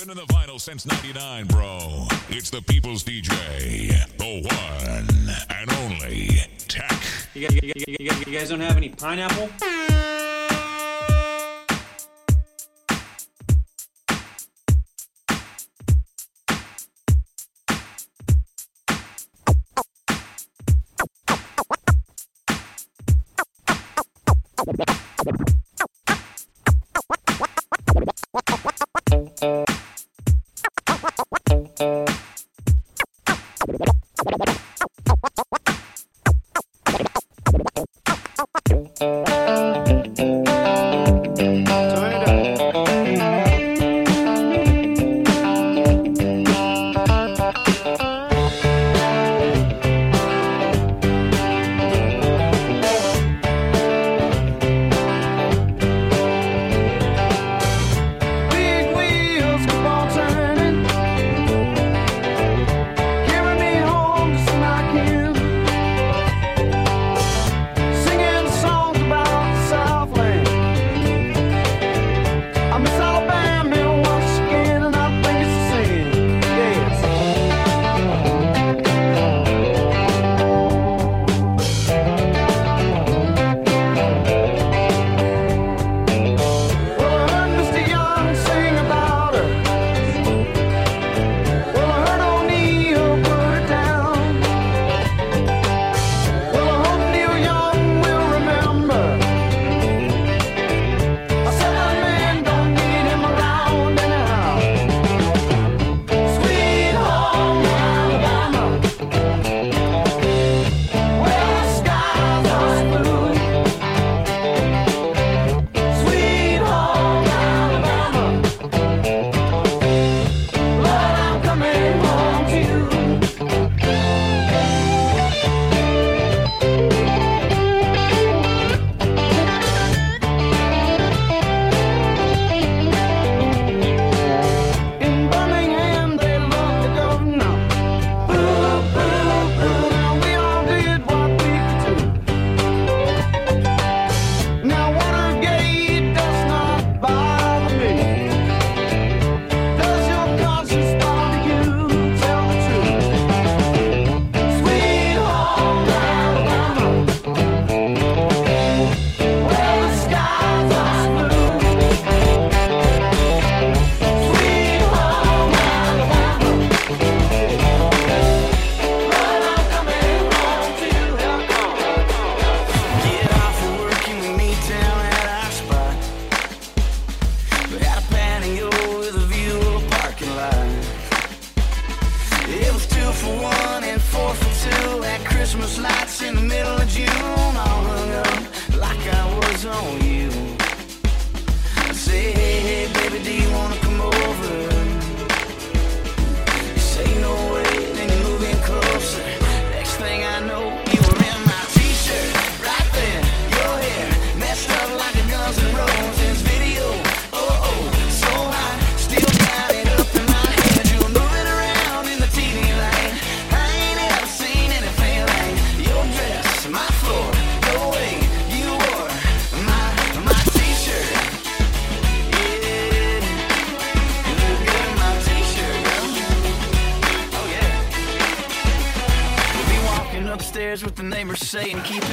Been in the vinyl since 99, bro. It's the people's DJ, the one and only Tech. You guys, you guys, you guys don't have any pineapple? Say and keep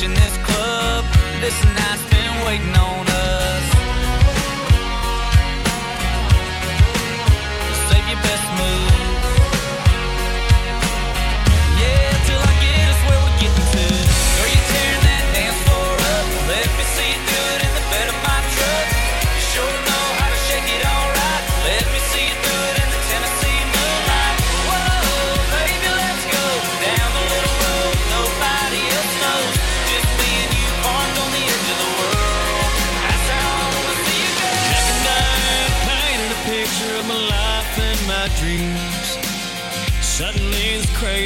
In this club. Listen now.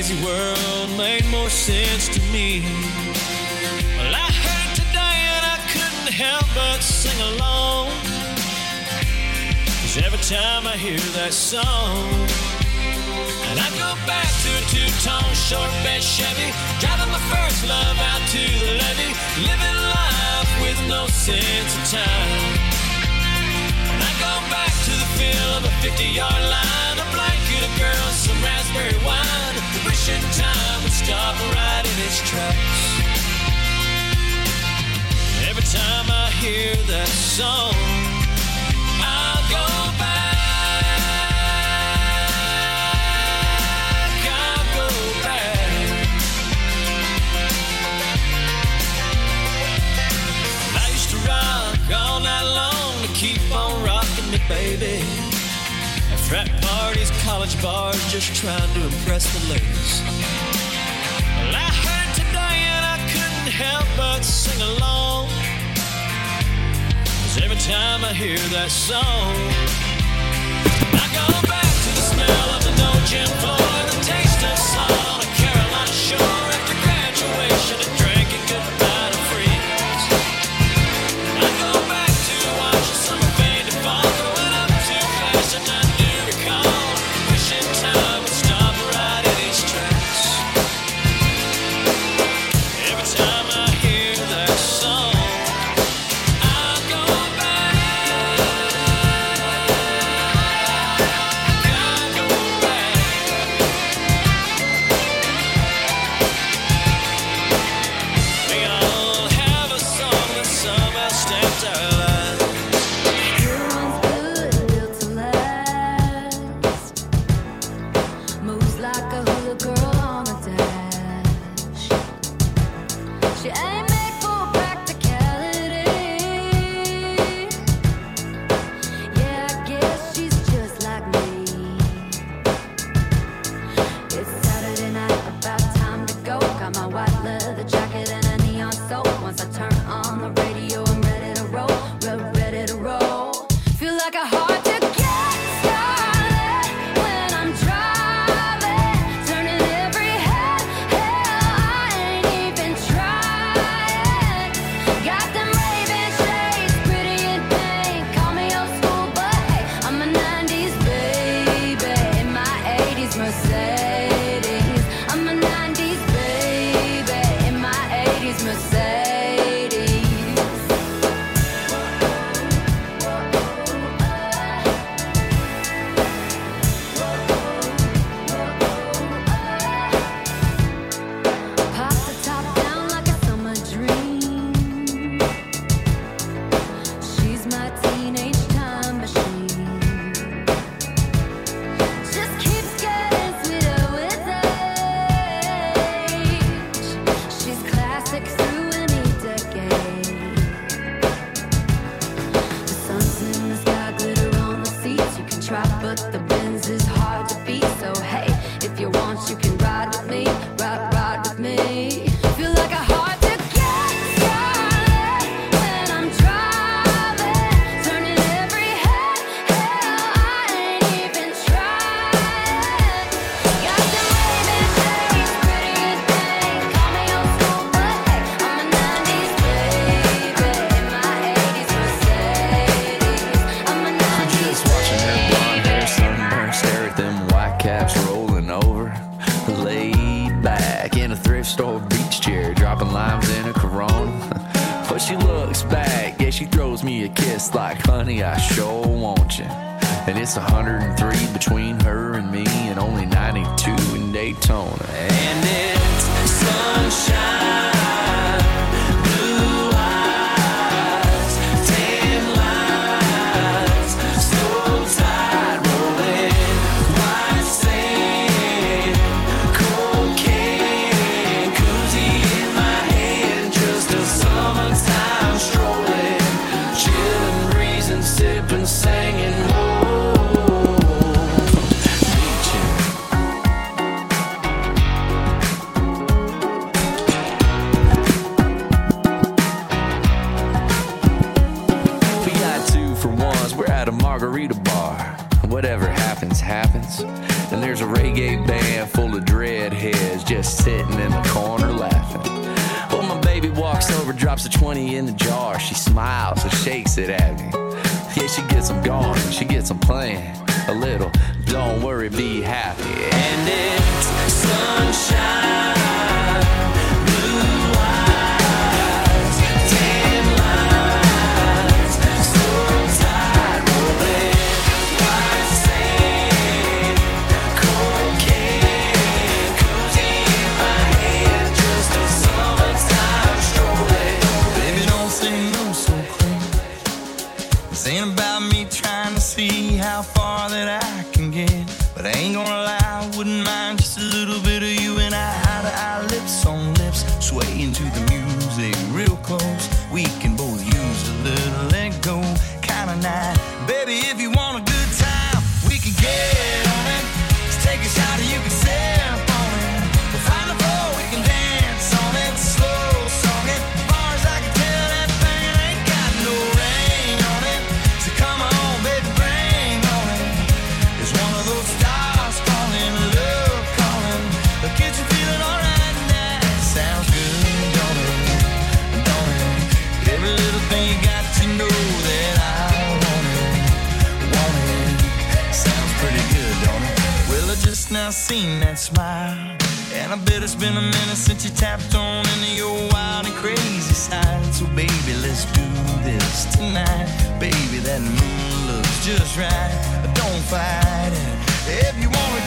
crazy world made more sense to me. Well, I heard today and I couldn't help but sing along. Cause every time I hear that song, and I go back to a two-tone short bed Chevy, driving my first love out to the levee, living life with no sense of time. When I go back to the feel of a 50-yard line girls some raspberry wine. The wishing time would stop right in its tracks. Every time I hear that song, I'll go back. I'll go back. I used to rock all night long to keep on rocking me, baby. Frat parties, college bars, just trying to impress the ladies. Well, I heard today and I couldn't help but sing along. Cause every time I hear that song, I go back to the smell of the no gym. Christmas. happens. And there's a reggae band full of dreadheads just sitting in the corner laughing. Well, my baby walks over, drops a 20 in the jar. She smiles and shakes it at me. Yeah, she gets them gone, she gets them playing a little. Don't worry, be happy. And it's sunshine. innocent, you tapped on into your wild and crazy side. So, baby, let's do this tonight. Baby, that moon looks just right. Don't fight it. If you want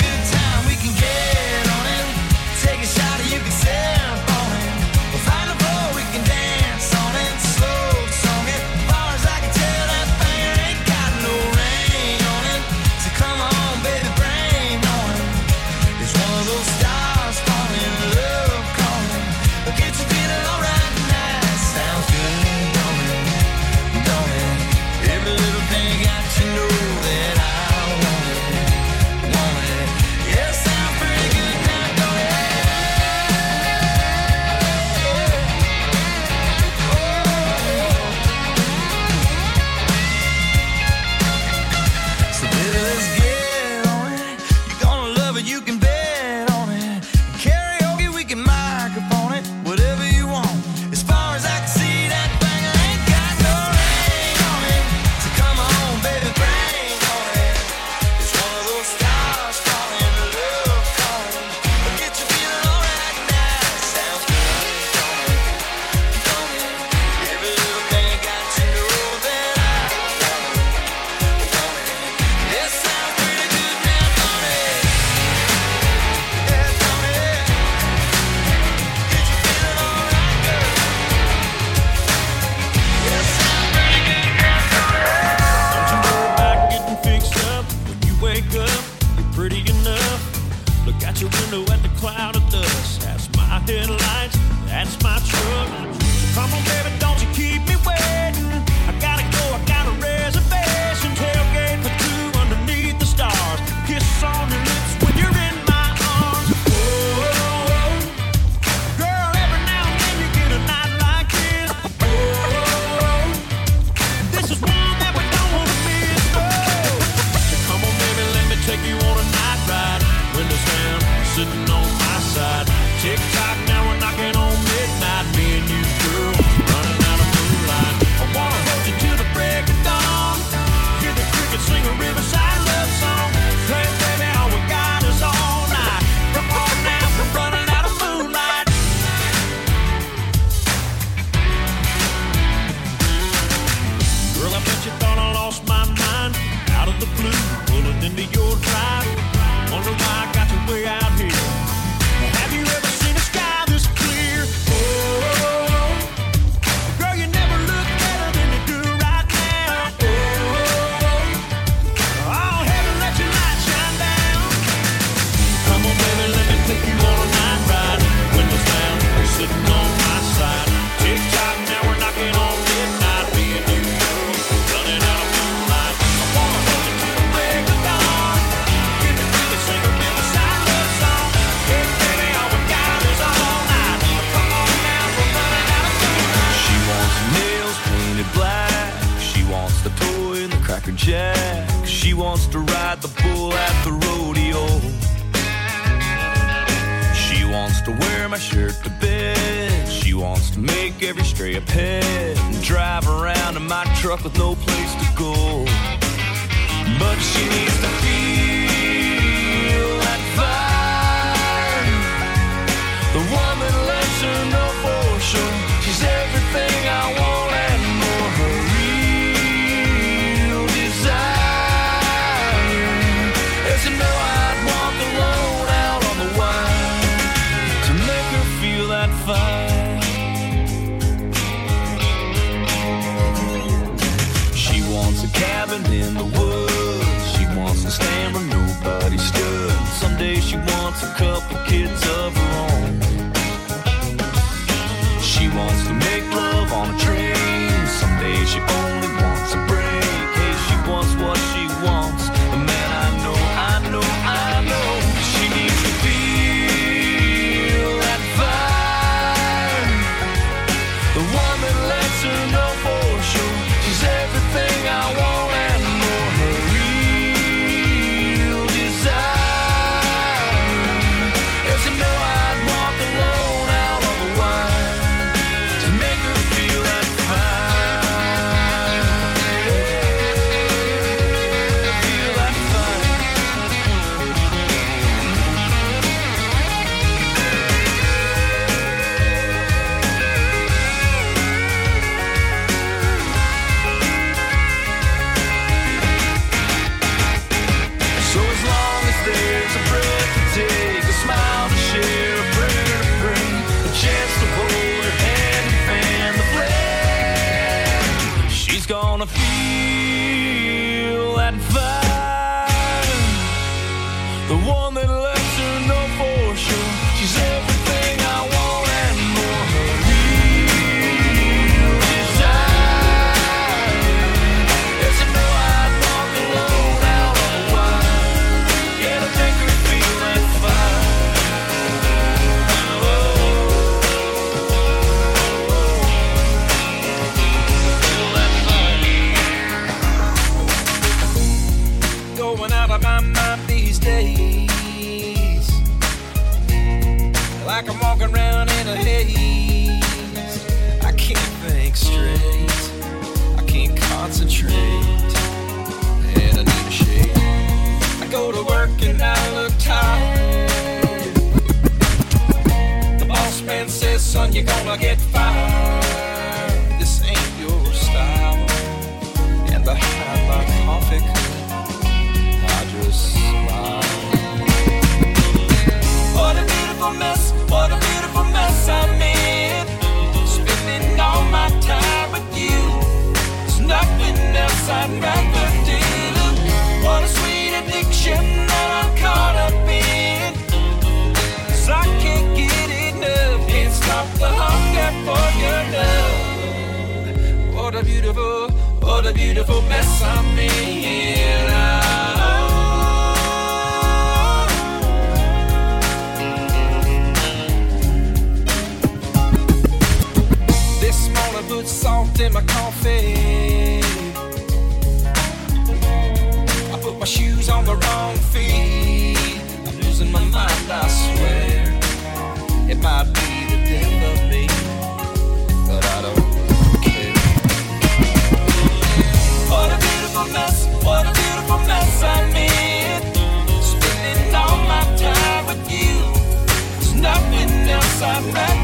else I'd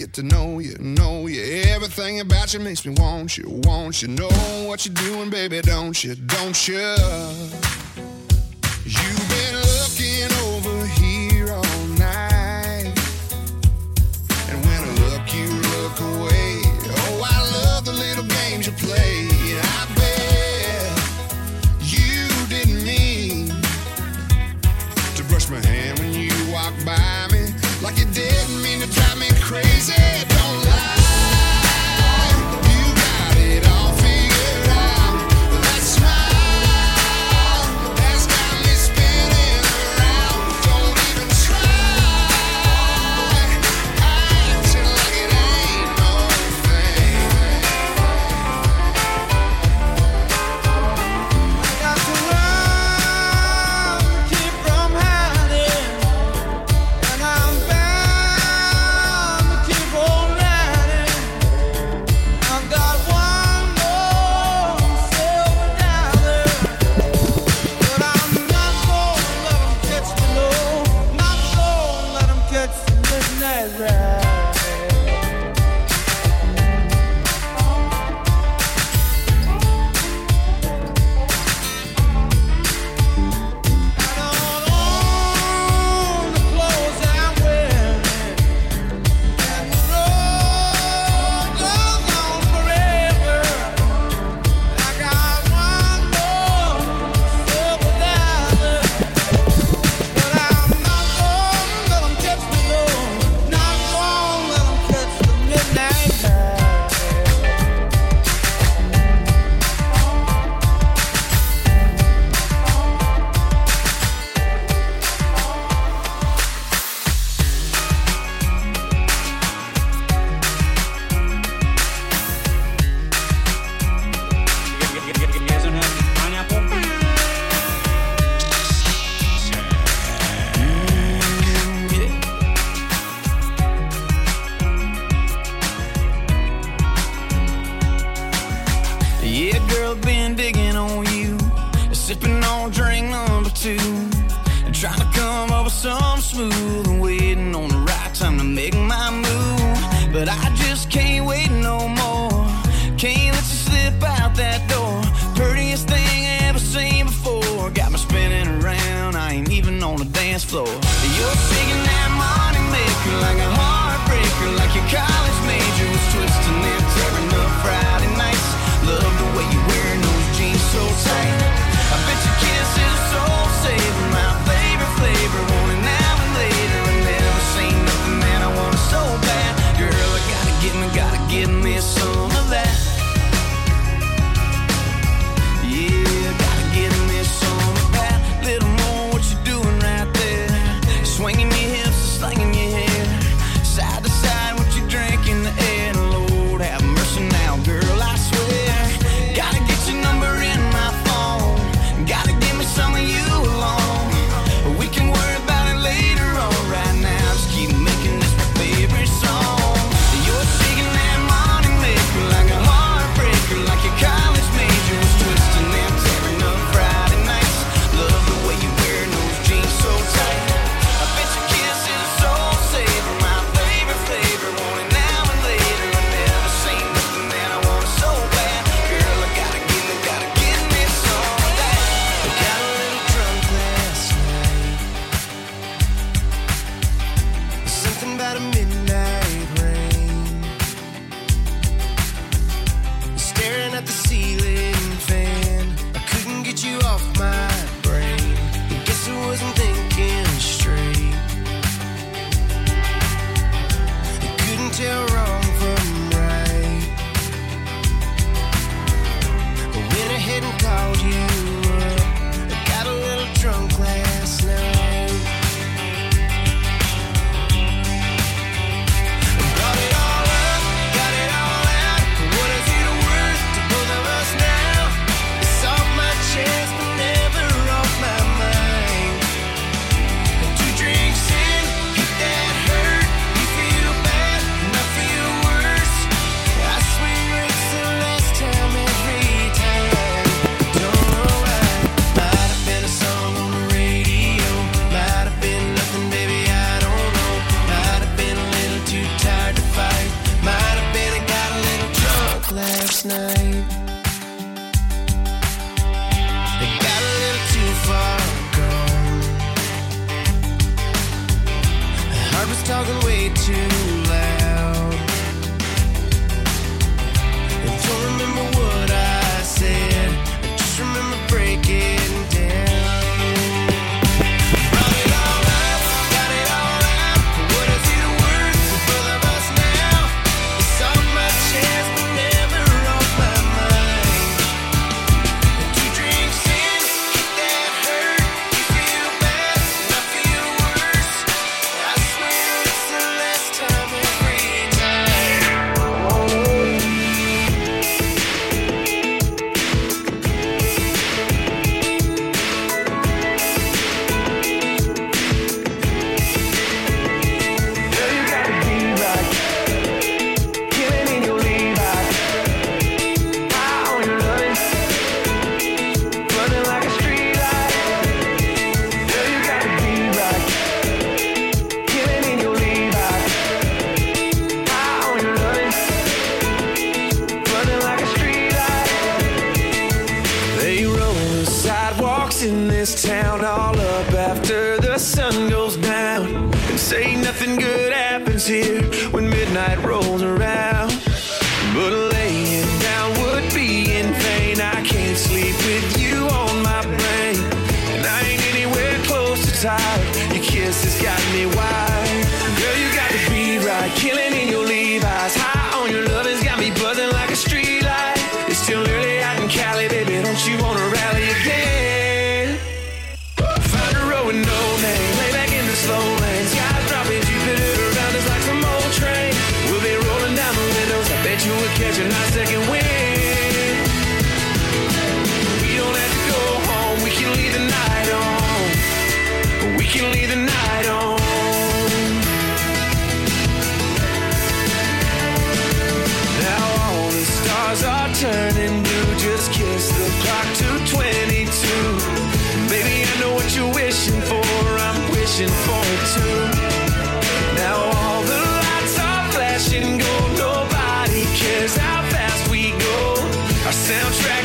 get to know you, know you. Everything about you makes me want you, want you. Know what you're doing, baby, don't you, don't you?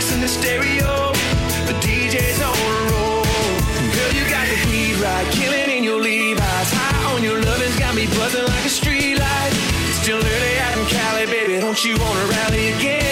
bass the stereo. The DJ's on a roll. Girl, you got the heat right, killing in your Levi's. High on your lovin's got me buzzing like a street light. It's still early out in Cali, baby. Don't you wanna rally again?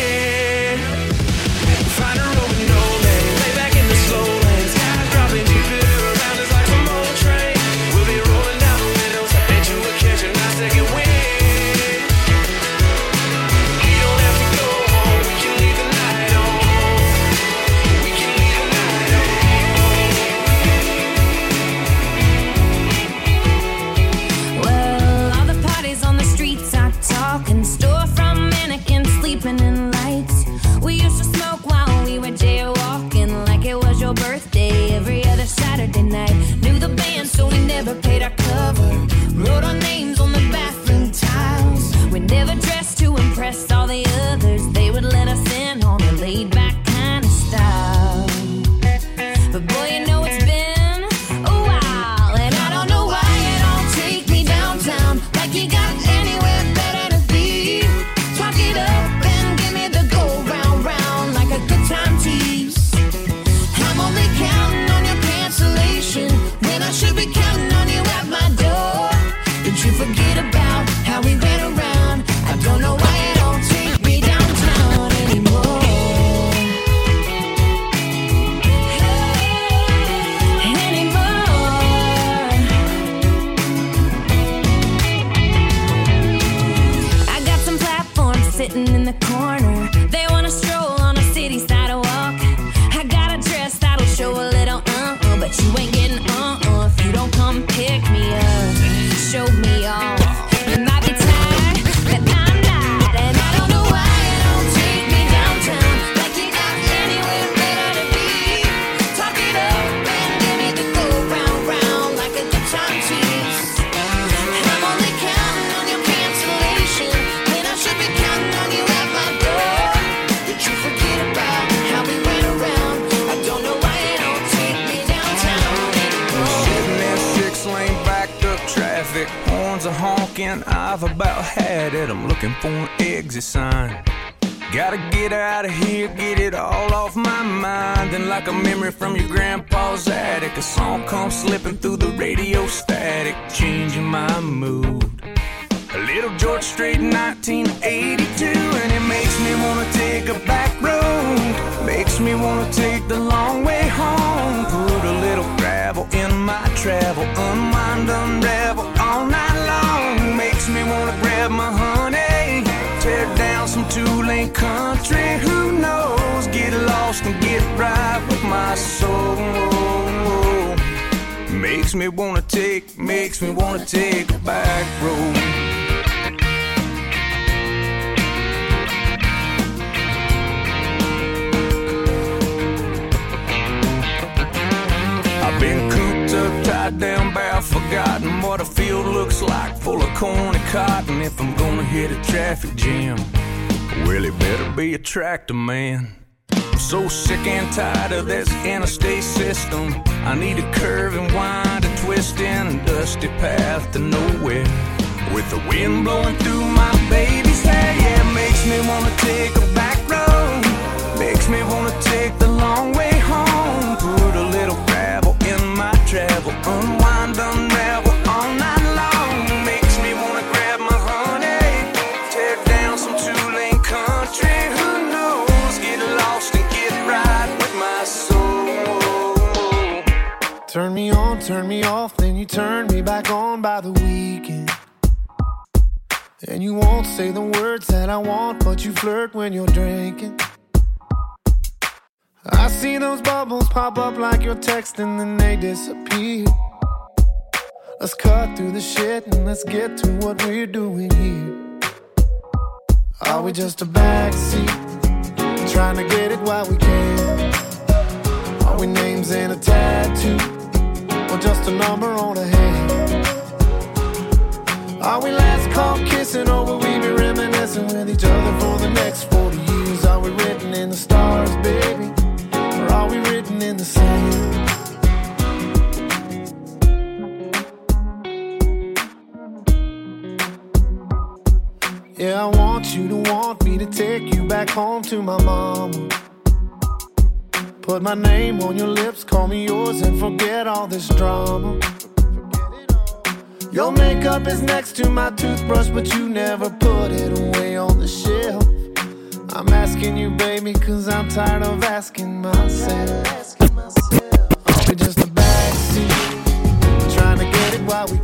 Take a back road. I've been cooped up, tied down, barrel forgotten what a field looks like, full of corn and cotton. If I'm gonna hit a traffic jam, well, it better be a tractor man. I'm so sick and tired of this interstate system. I need a curve and wind, a twist in a dusty path to nowhere. With the wind blowing through my baby's hair, yeah, makes me wanna take a say the words that I want, but you flirt when you're drinking. I see those bubbles pop up like you're texting, then they disappear. Let's cut through the shit and let's get to what we're doing here. Are we just a backseat, trying to get it while we can? Are we names in a tattoo, or just a number on a hand? Are we last call kissing, or will we reminiscing with each other for the next 40 years? Are we written in the stars, baby? Or are we written in the sand? Yeah, I want you to want me to take you back home to my mama. Put my name on your lips, call me yours, and forget all this drama. Your makeup is next to my toothbrush, but you never put it away on the shelf. I'm asking you, baby, cause I'm tired of asking myself. Are just a backseat, trying to get it while we